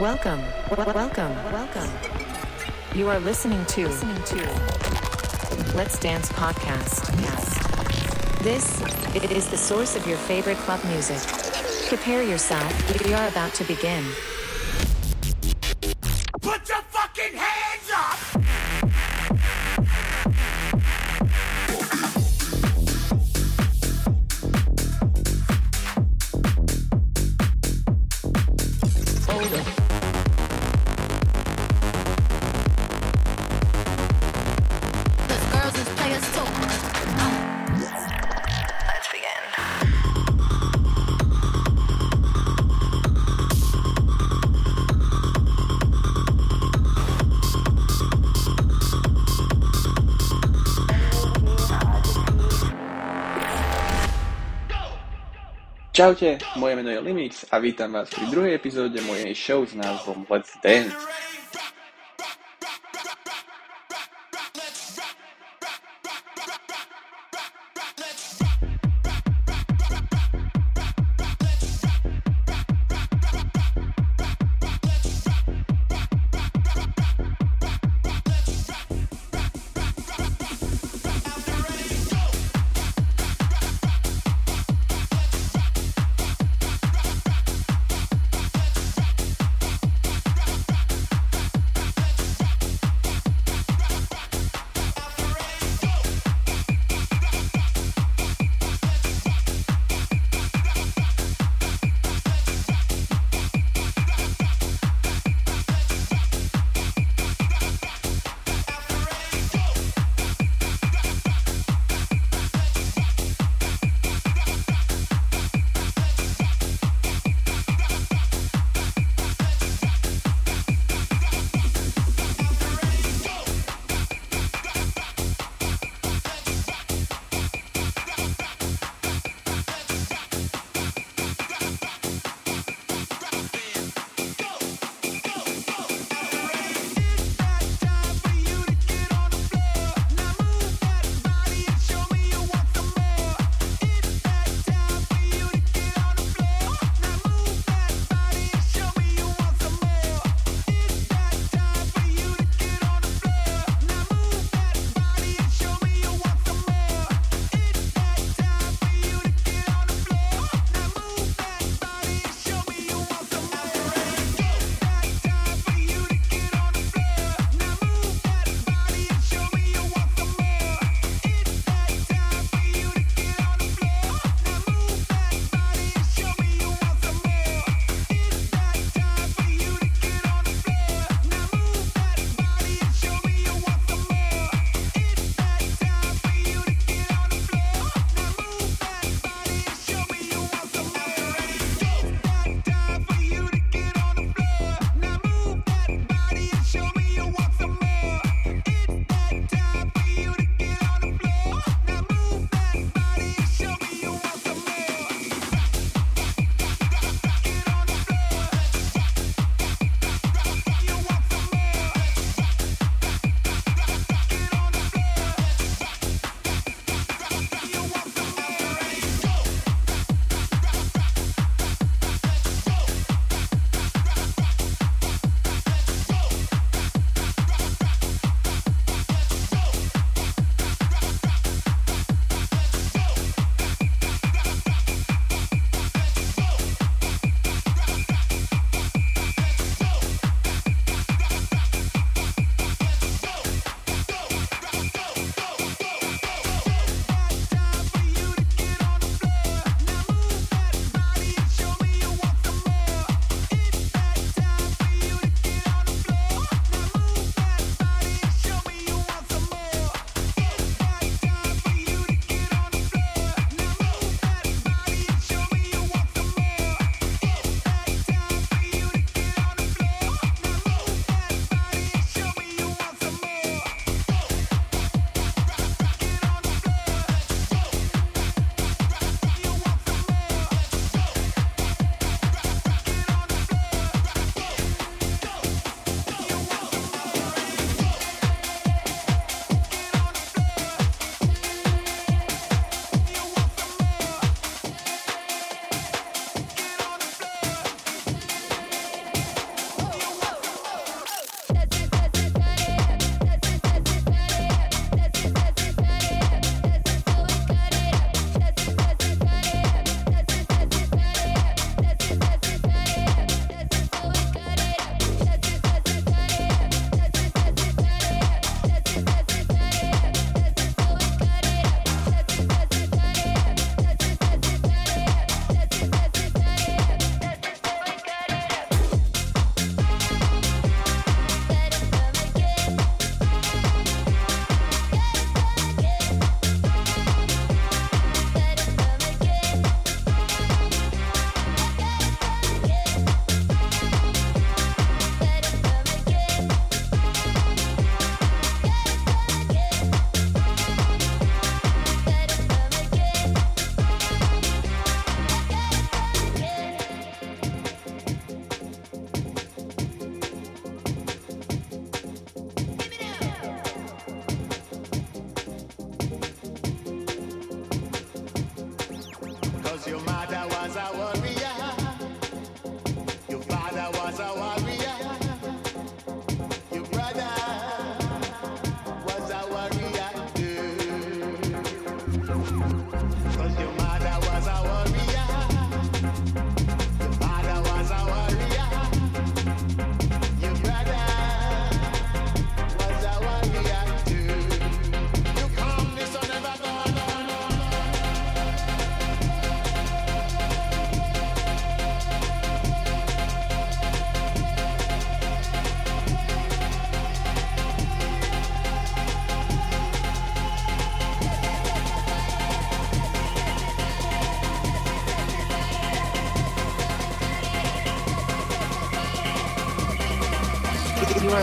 Welcome, welcome, welcome. You are listening to, listening to Let's Dance podcast. This it is the source of your favorite club music. Prepare yourself. We are about to begin. Čaute, moje meno je Limix a vítam vás pri druhej epizóde mojej show s názvom Let's Dance.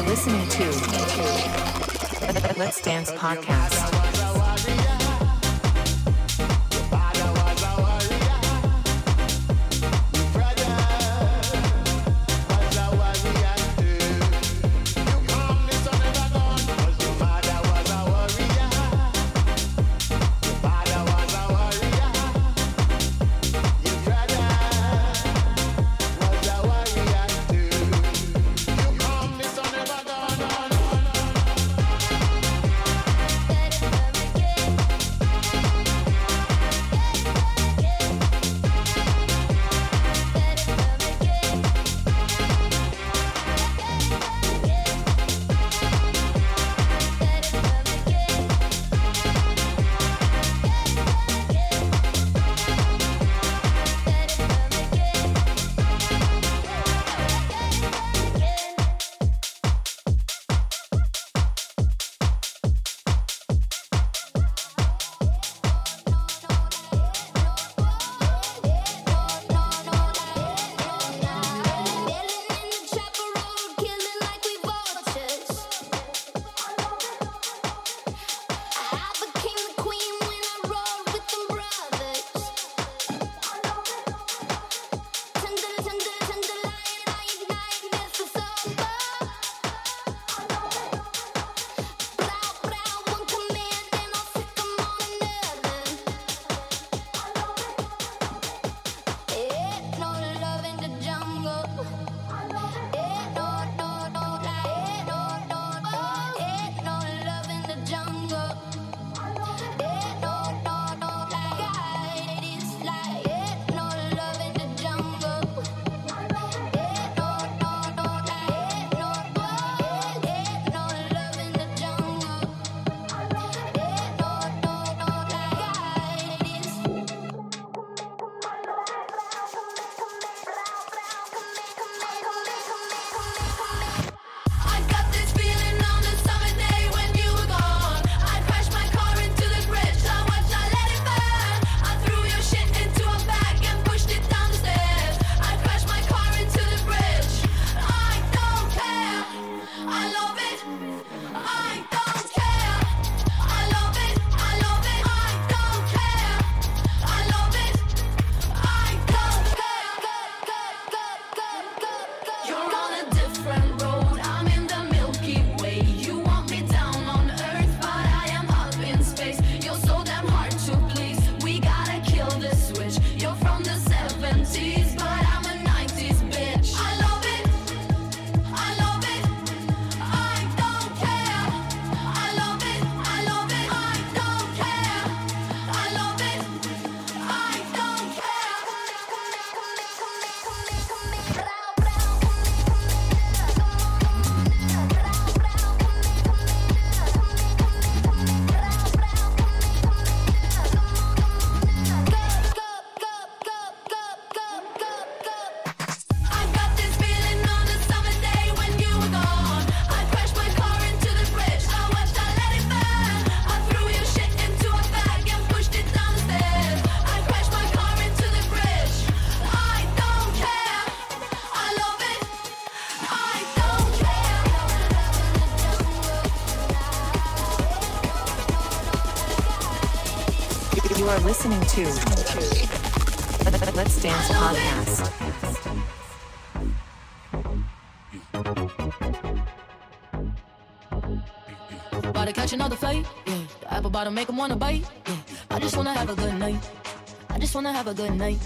Listening to Let's Dance Podcast. Bottom make 'em wanna bite, yeah. I just wanna have a good night. I just wanna have a good night.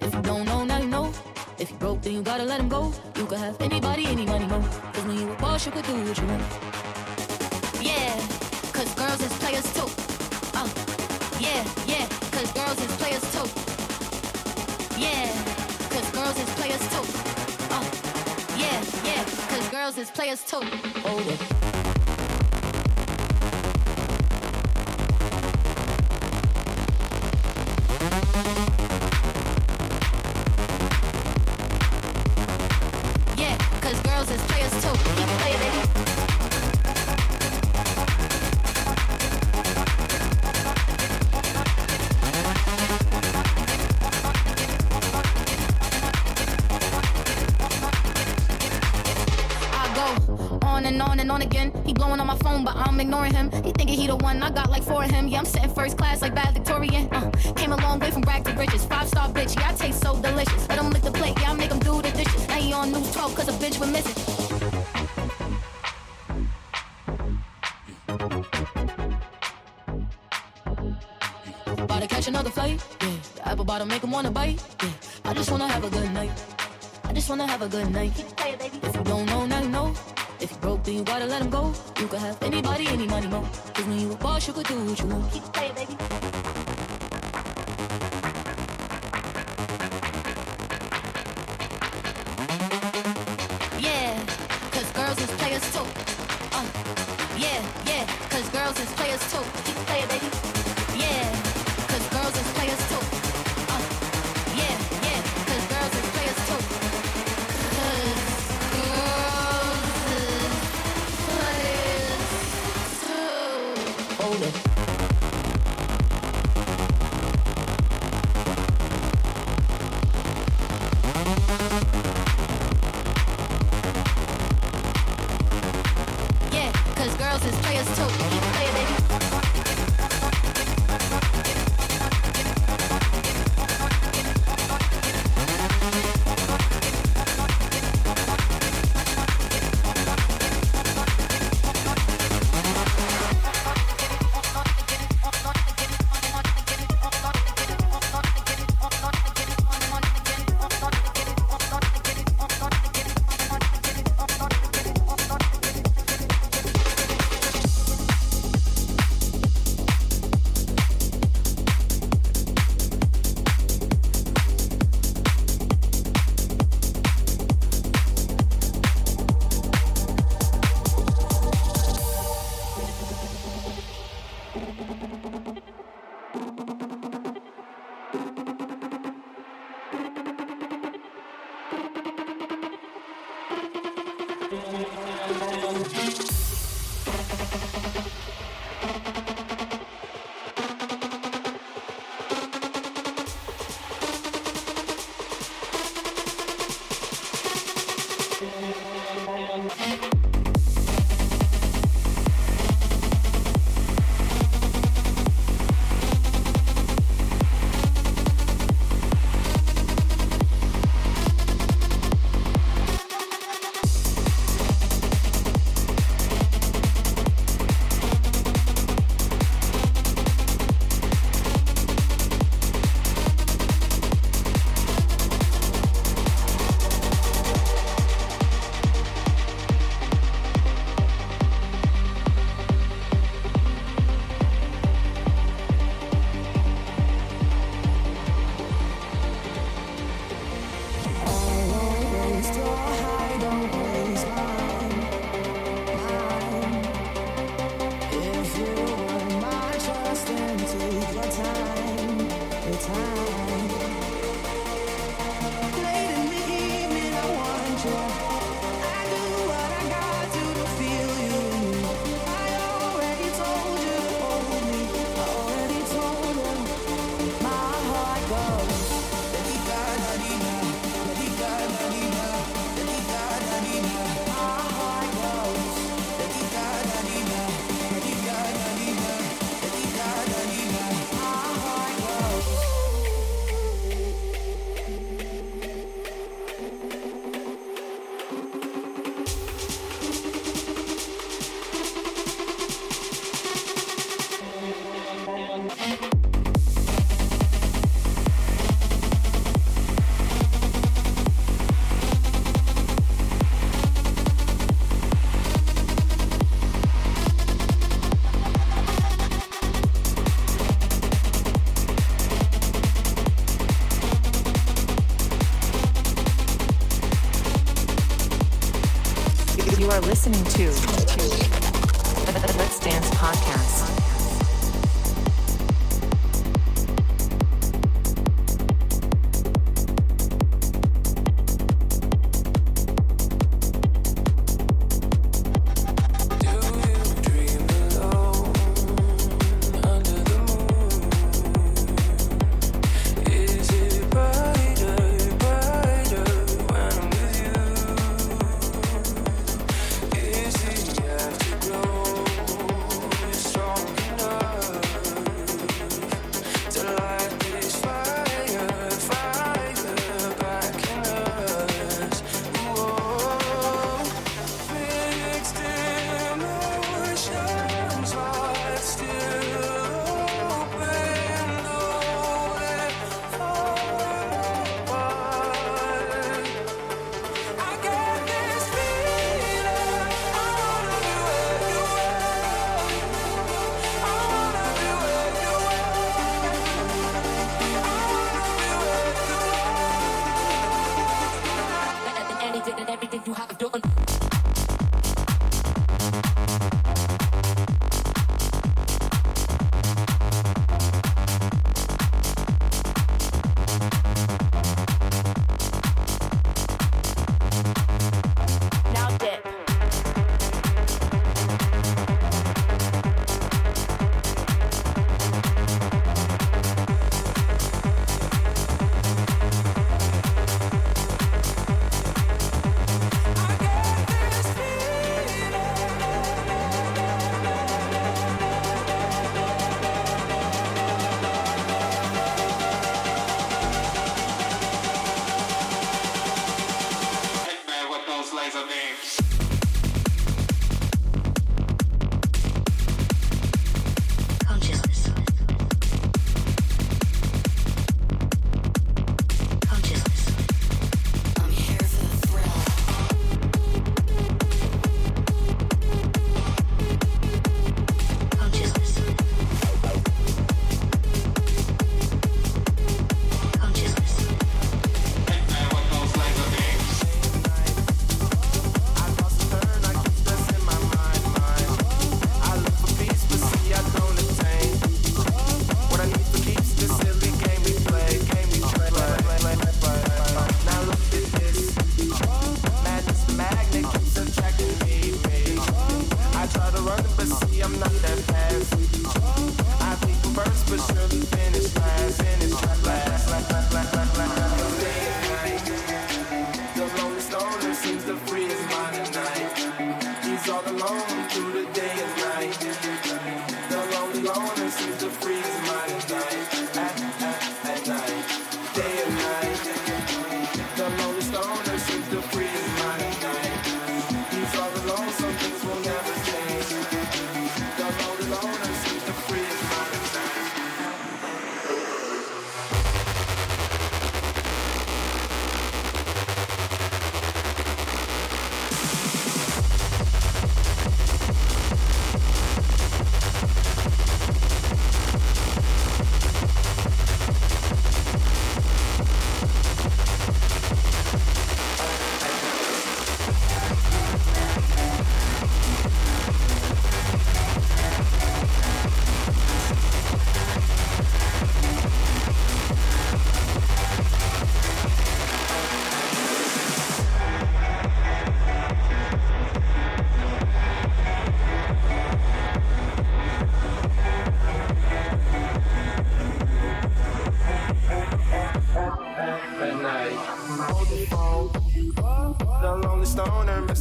If you don't know, now you know. If you broke, then you gotta let him go. You could have anybody, any money, mo. Cause when you a boss, you could do what you want. Yeah, cause girls is players too. Uh, yeah, yeah, cause girls is players too. Yeah, cause girls is players too. Uh, yeah, yeah, cause girls is players too. Hold it. good night. If you don't know, now you know. If you broke, then you gotta let him go. You could have anybody, any money, mo. Cause when you a boss, you could do what you want.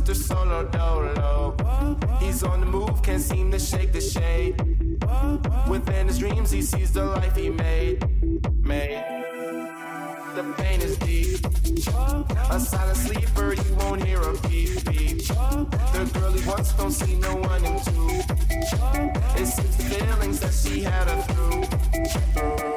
Mr. Solo Dolo. He's on the move, can't seem to shake the shade. Within his dreams, he sees the life he made. Made. The pain is deep. A silent sleeper, you won't hear a beep beep. The girl he wants don't see no one in two. It seems the feelings that she had her through. through.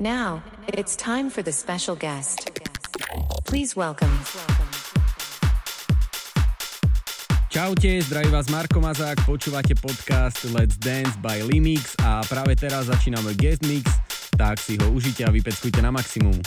Now, it's time for the special guest. Please welcome. Čaute, zdraví vás Marko Mazák, počúvate podcast Let's Dance by Limix a práve teraz začíname guest mix, tak si ho užite a vypeckujte na maximum.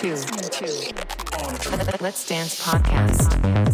To Let's Dance Podcast.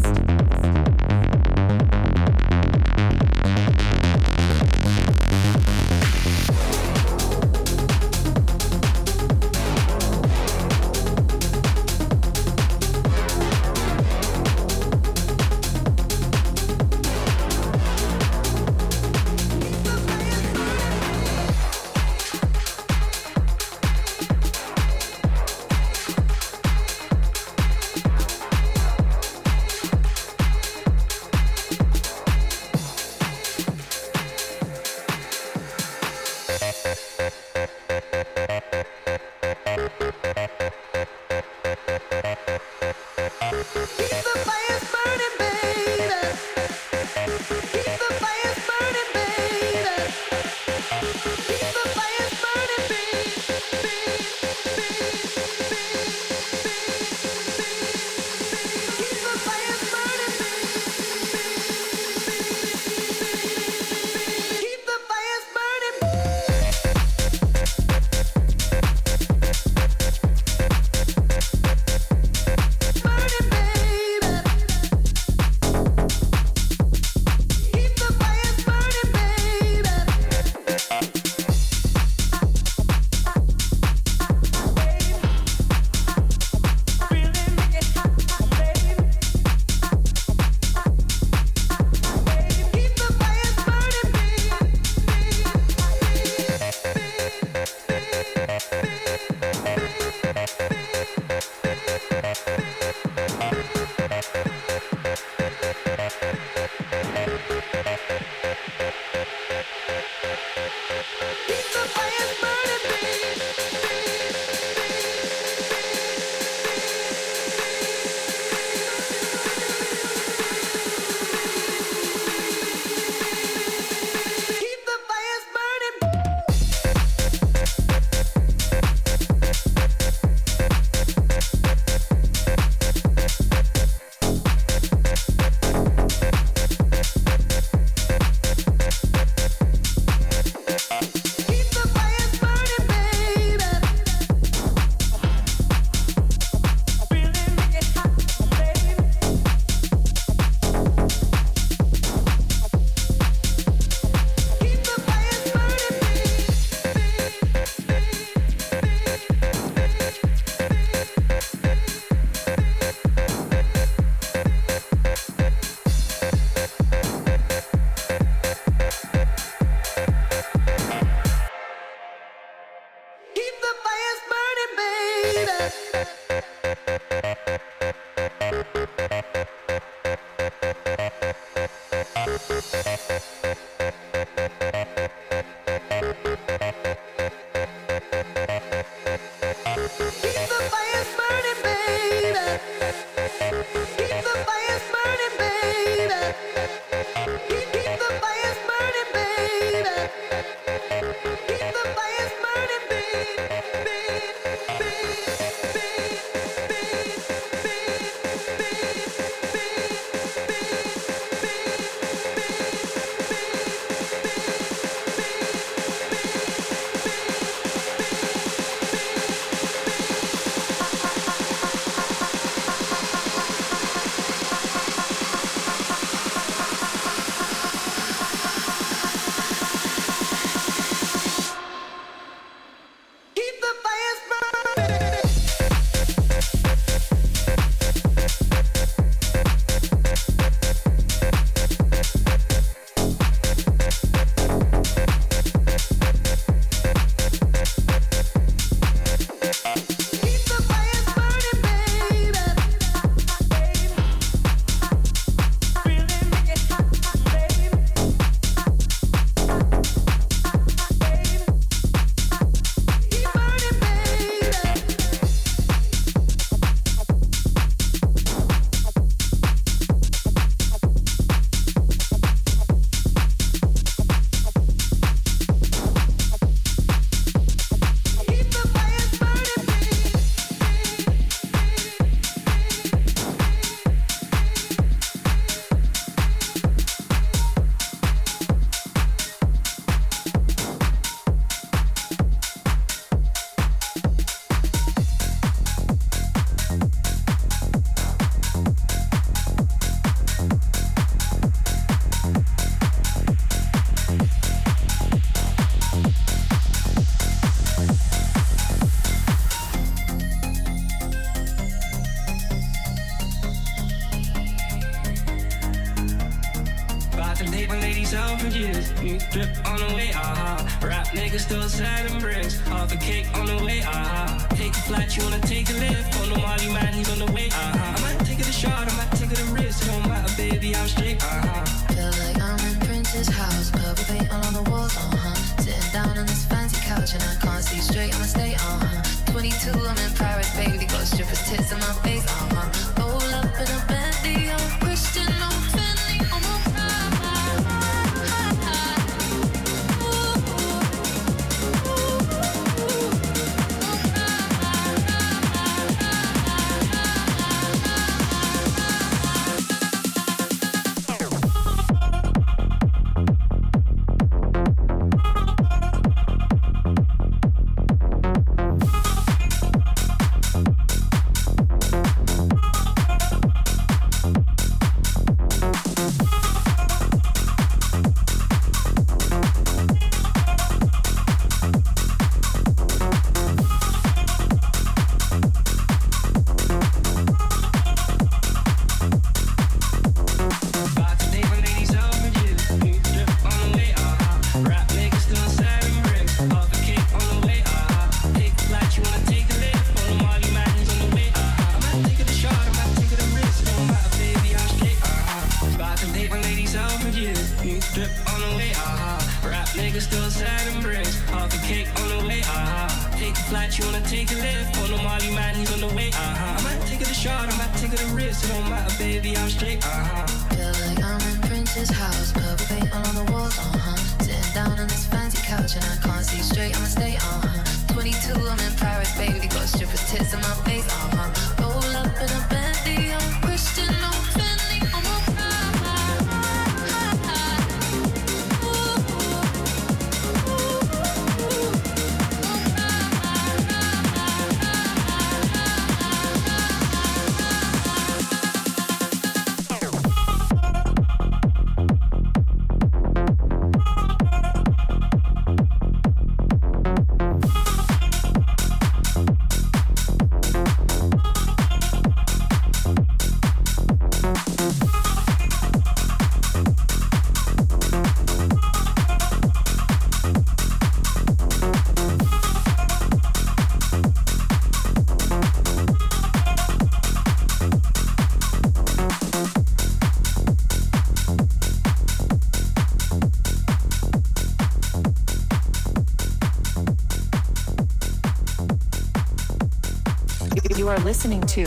listening to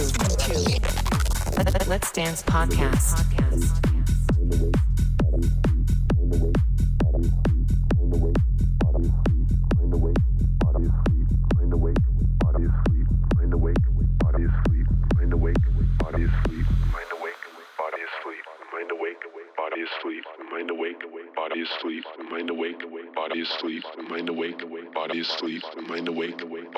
Let's Dance Podcast.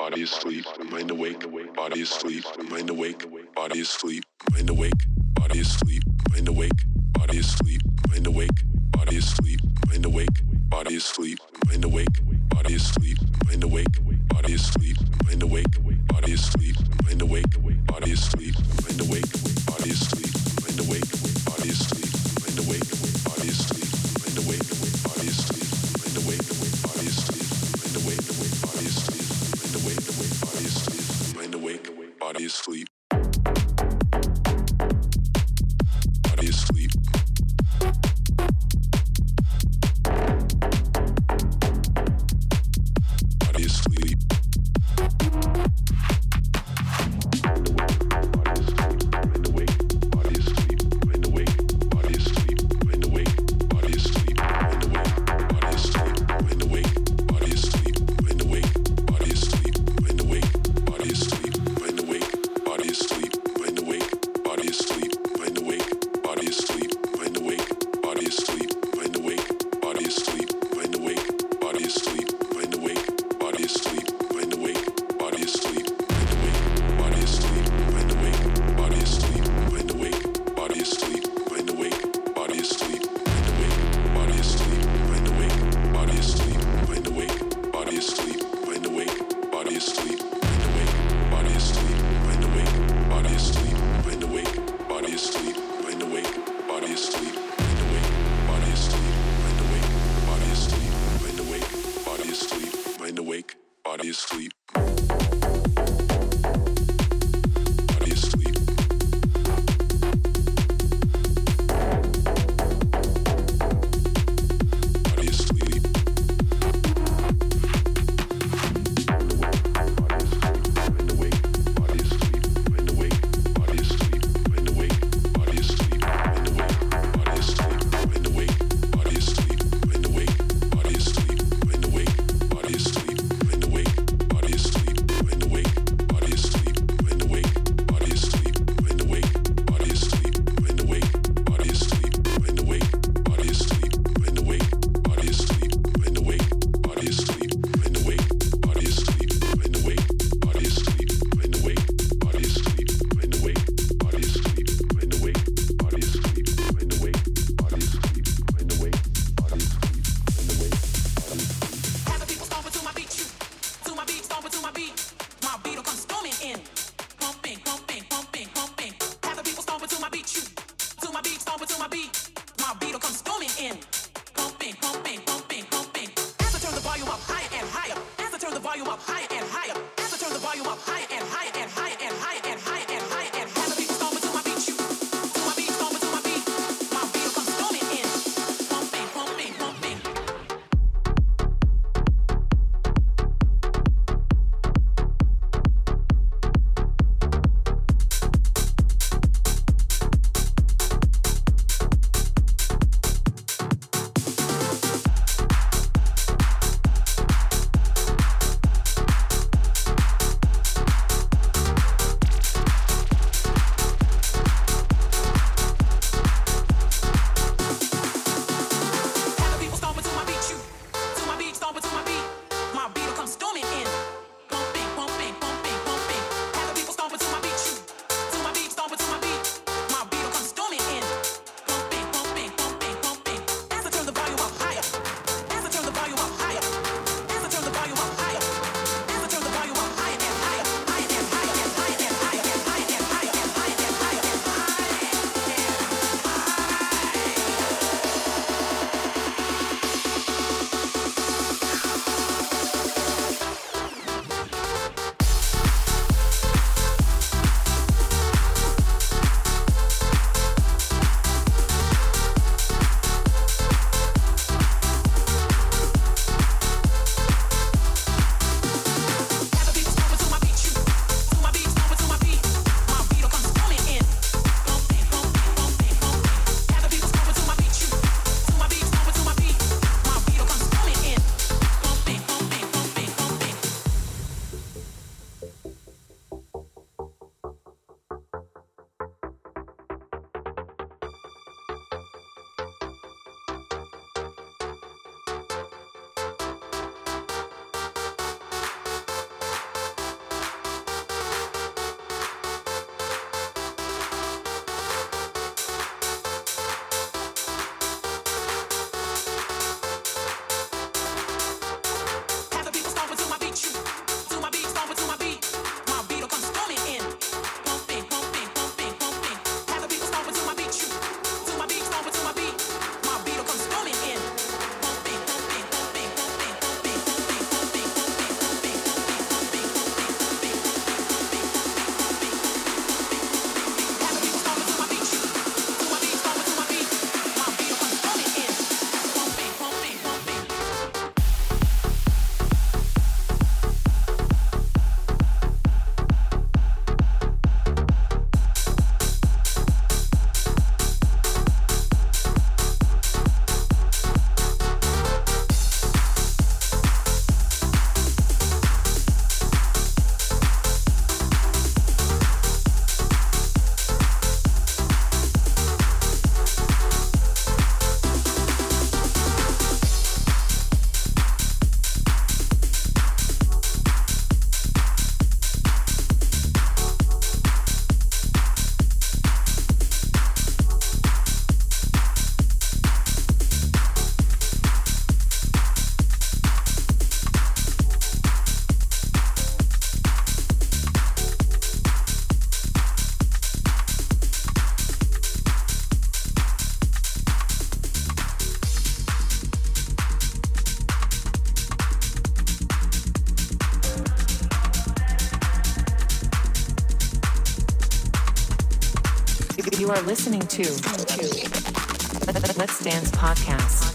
body is asleep, mind awake, body is asleep, mind awake, body is asleep, mind awake, body is asleep, mind awake, body is asleep, mind awake, body is asleep, mind awake, body is asleep, mind awake, body is asleep. are listening to Let's Dance Podcast.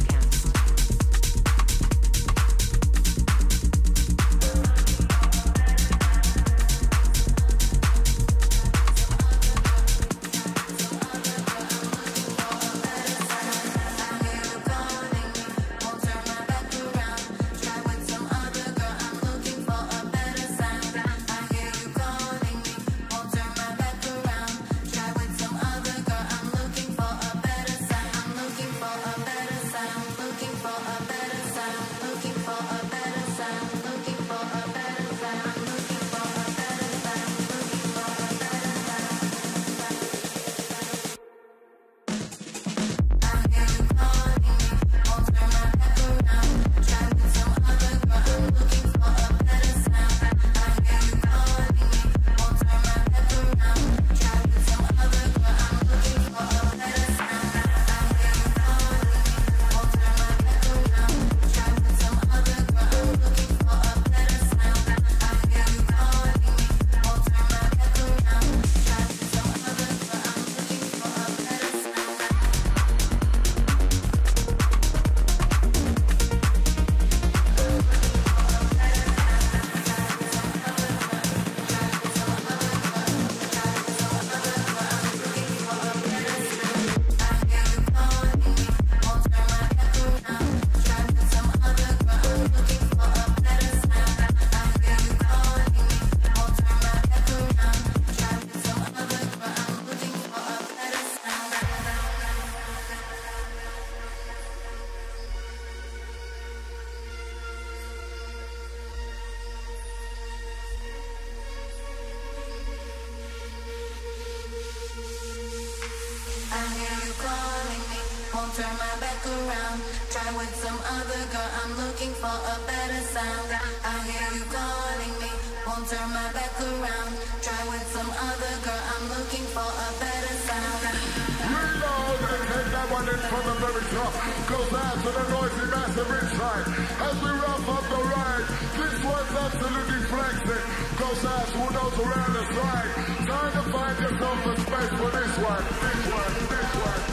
from the very top. Goes out to the noisy massive inside. As we wrap up the ride, this one's absolutely flexing. Goes out who those around the side. Time to find yourself a space for this one. This one, this one.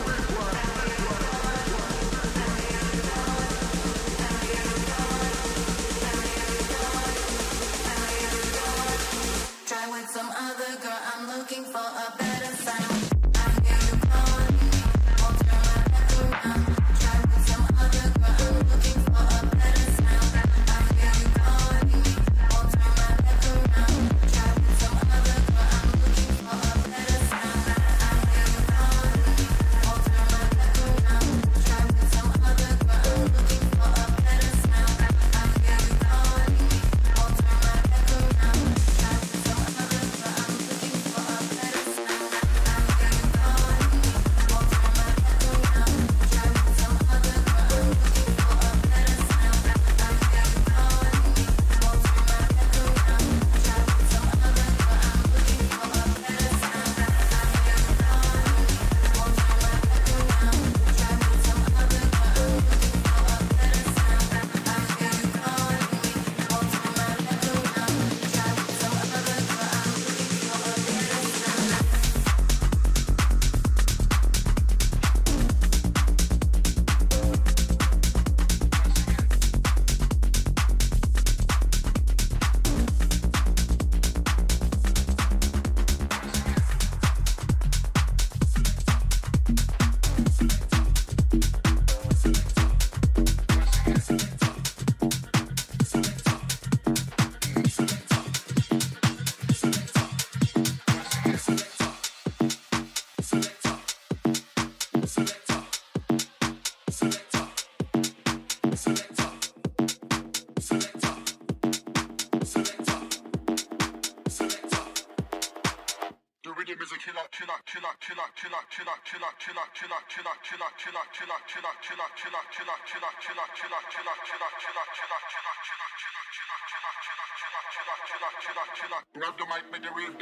Grab the mic, make the real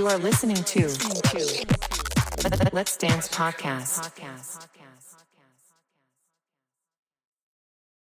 You are listening to Let's Dance Podcast.